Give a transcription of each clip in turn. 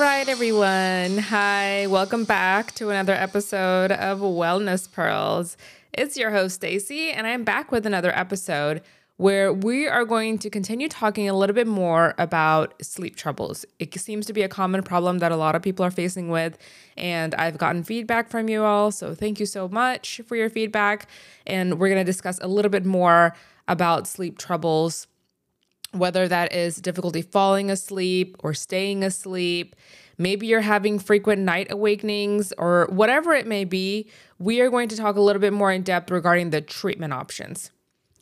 Right, everyone. Hi, welcome back to another episode of Wellness Pearls. It's your host, Stacy, and I'm back with another episode where we are going to continue talking a little bit more about sleep troubles. It seems to be a common problem that a lot of people are facing with, and I've gotten feedback from you all. So, thank you so much for your feedback. And we're going to discuss a little bit more about sleep troubles whether that is difficulty falling asleep or staying asleep. Maybe you're having frequent night awakenings or whatever it may be. We are going to talk a little bit more in depth regarding the treatment options.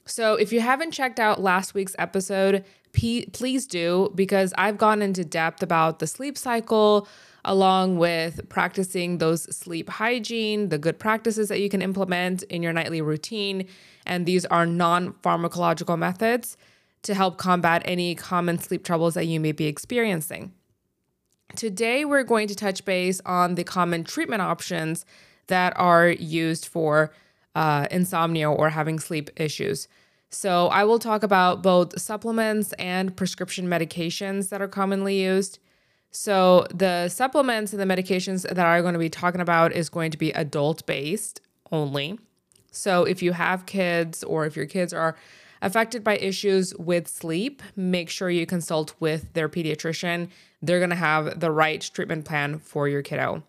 So, if you haven't checked out last week's episode, please do because I've gone into depth about the sleep cycle along with practicing those sleep hygiene, the good practices that you can implement in your nightly routine. And these are non pharmacological methods to help combat any common sleep troubles that you may be experiencing. Today, we're going to touch base on the common treatment options that are used for uh, insomnia or having sleep issues. So, I will talk about both supplements and prescription medications that are commonly used. So, the supplements and the medications that I'm going to be talking about is going to be adult based only. So, if you have kids or if your kids are affected by issues with sleep, make sure you consult with their pediatrician. They're going to have the right treatment plan for your kiddo.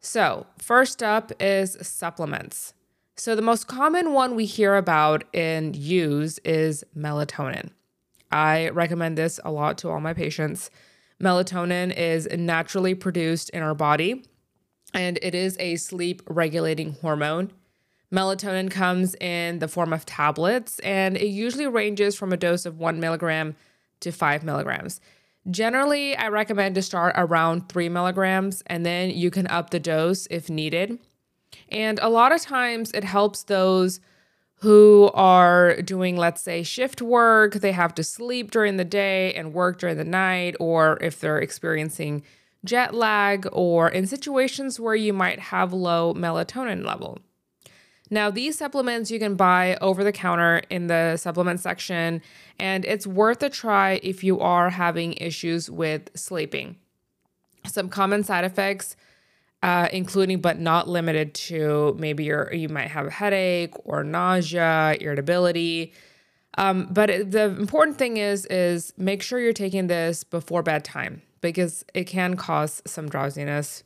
So, first up is supplements. So, the most common one we hear about and use is melatonin. I recommend this a lot to all my patients. Melatonin is naturally produced in our body and it is a sleep regulating hormone. Melatonin comes in the form of tablets, and it usually ranges from a dose of one milligram to five milligrams. Generally, I recommend to start around three milligrams, and then you can up the dose if needed. And a lot of times, it helps those who are doing, let's say, shift work, they have to sleep during the day and work during the night, or if they're experiencing jet lag, or in situations where you might have low melatonin level. Now, these supplements you can buy over the counter in the supplement section, and it's worth a try if you are having issues with sleeping. Some common side effects, uh, including but not limited to maybe you you might have a headache or nausea, irritability. Um, but it, the important thing is is make sure you're taking this before bedtime because it can cause some drowsiness,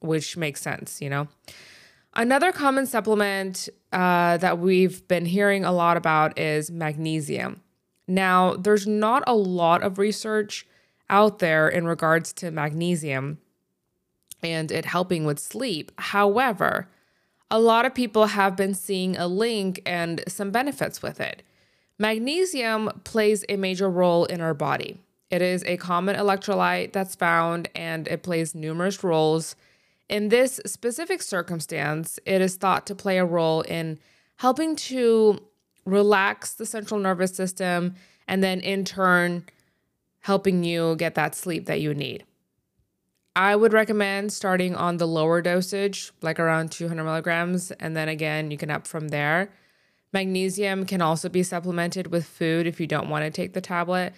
which makes sense, you know. Another common supplement uh, that we've been hearing a lot about is magnesium. Now, there's not a lot of research out there in regards to magnesium and it helping with sleep. However, a lot of people have been seeing a link and some benefits with it. Magnesium plays a major role in our body. It is a common electrolyte that's found and it plays numerous roles in this specific circumstance, it is thought to play a role in helping to relax the central nervous system and then in turn helping you get that sleep that you need. I would recommend starting on the lower dosage, like around 200 milligrams, and then again, you can up from there. Magnesium can also be supplemented with food if you don't want to take the tablet.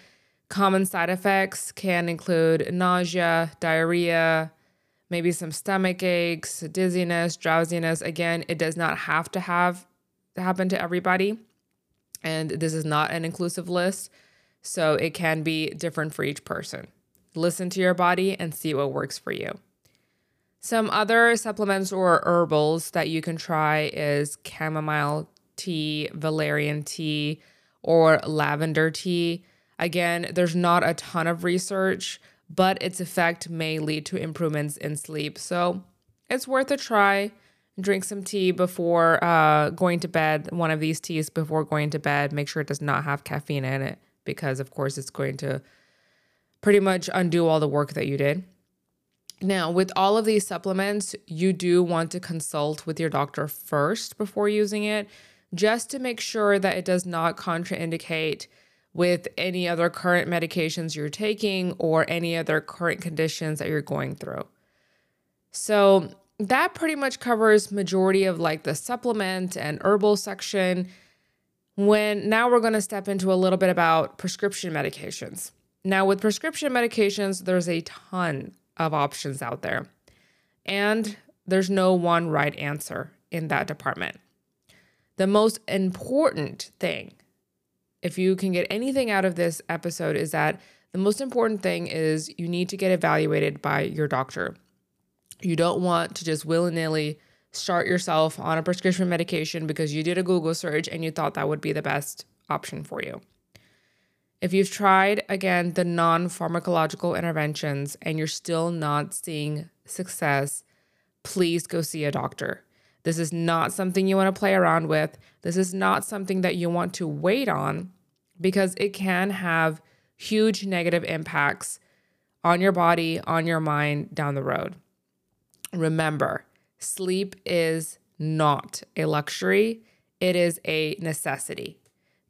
Common side effects can include nausea, diarrhea, maybe some stomach aches, dizziness, drowsiness. Again, it does not have to have happen to everybody. And this is not an inclusive list. So it can be different for each person. Listen to your body and see what works for you. Some other supplements or herbals that you can try is chamomile tea, valerian tea, or lavender tea. Again, there's not a ton of research but its effect may lead to improvements in sleep. So it's worth a try. Drink some tea before uh, going to bed, one of these teas before going to bed. Make sure it does not have caffeine in it because, of course, it's going to pretty much undo all the work that you did. Now, with all of these supplements, you do want to consult with your doctor first before using it, just to make sure that it does not contraindicate with any other current medications you're taking or any other current conditions that you're going through. So that pretty much covers majority of like the supplement and herbal section. When now we're going to step into a little bit about prescription medications. Now, with prescription medications, there's a ton of options out there, and there's no one right answer in that department. The most important thing, if you can get anything out of this episode, is that the most important thing is you need to get evaluated by your doctor. You don't want to just willy nilly start yourself on a prescription medication because you did a Google search and you thought that would be the best option for you. If you've tried, again, the non pharmacological interventions and you're still not seeing success, please go see a doctor. This is not something you want to play around with. This is not something that you want to wait on because it can have huge negative impacts on your body, on your mind down the road. Remember, sleep is not a luxury, it is a necessity.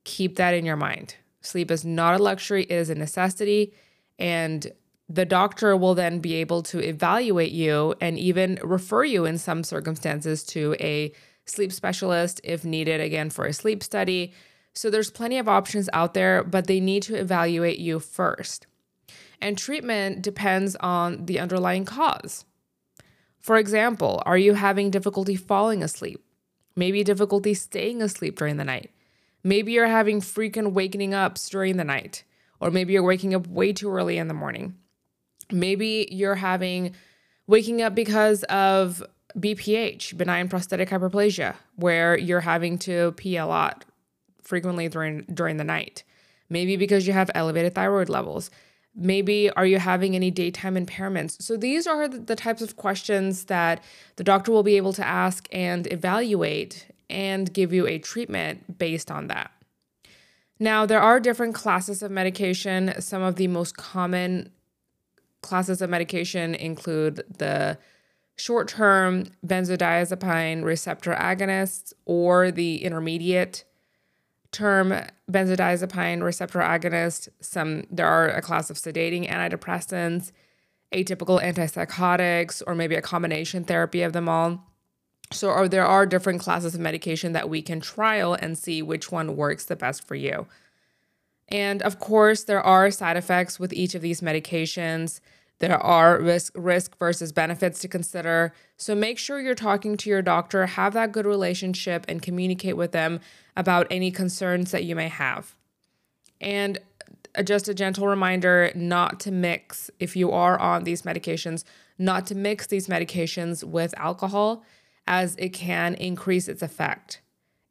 Keep that in your mind. Sleep is not a luxury, it is a necessity. And the doctor will then be able to evaluate you and even refer you in some circumstances to a sleep specialist if needed, again, for a sleep study. So there's plenty of options out there, but they need to evaluate you first. And treatment depends on the underlying cause. For example, are you having difficulty falling asleep? Maybe difficulty staying asleep during the night. Maybe you're having frequent waking ups during the night, or maybe you're waking up way too early in the morning. Maybe you're having waking up because of BPH, benign prostatic hyperplasia, where you're having to pee a lot frequently during during the night. Maybe because you have elevated thyroid levels. Maybe are you having any daytime impairments? So these are the types of questions that the doctor will be able to ask and evaluate and give you a treatment based on that. Now, there are different classes of medication. Some of the most common classes of medication include the short term benzodiazepine receptor agonists or the intermediate term benzodiazepine receptor agonist. Some there are a class of sedating antidepressants, atypical antipsychotics, or maybe a combination therapy of them all. So or there are different classes of medication that we can trial and see which one works the best for you. And of course, there are side effects with each of these medications. There are risk risk versus benefits to consider. So make sure you're talking to your doctor, have that good relationship and communicate with them about any concerns that you may have. And uh, just a gentle reminder not to mix if you are on these medications, not to mix these medications with alcohol as it can increase its effect.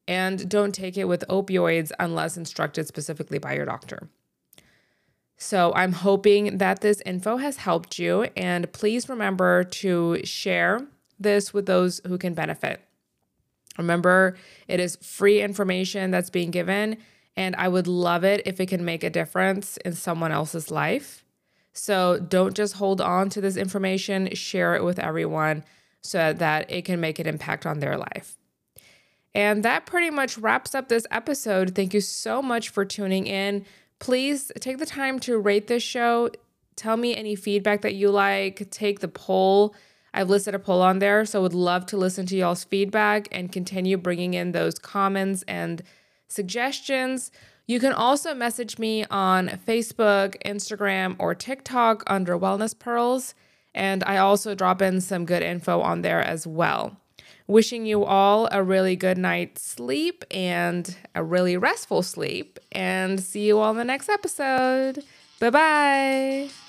And don't take it with opioids unless instructed specifically by your doctor. So I'm hoping that this info has helped you. And please remember to share this with those who can benefit. Remember, it is free information that's being given, and I would love it if it can make a difference in someone else's life. So don't just hold on to this information, share it with everyone so that it can make an impact on their life. And that pretty much wraps up this episode. Thank you so much for tuning in. Please take the time to rate this show. Tell me any feedback that you like. Take the poll. I've listed a poll on there, so would love to listen to y'all's feedback and continue bringing in those comments and suggestions. You can also message me on Facebook, Instagram, or TikTok under Wellness Pearls. And I also drop in some good info on there as well. Wishing you all a really good night's sleep and a really restful sleep. And see you all in the next episode. Bye bye.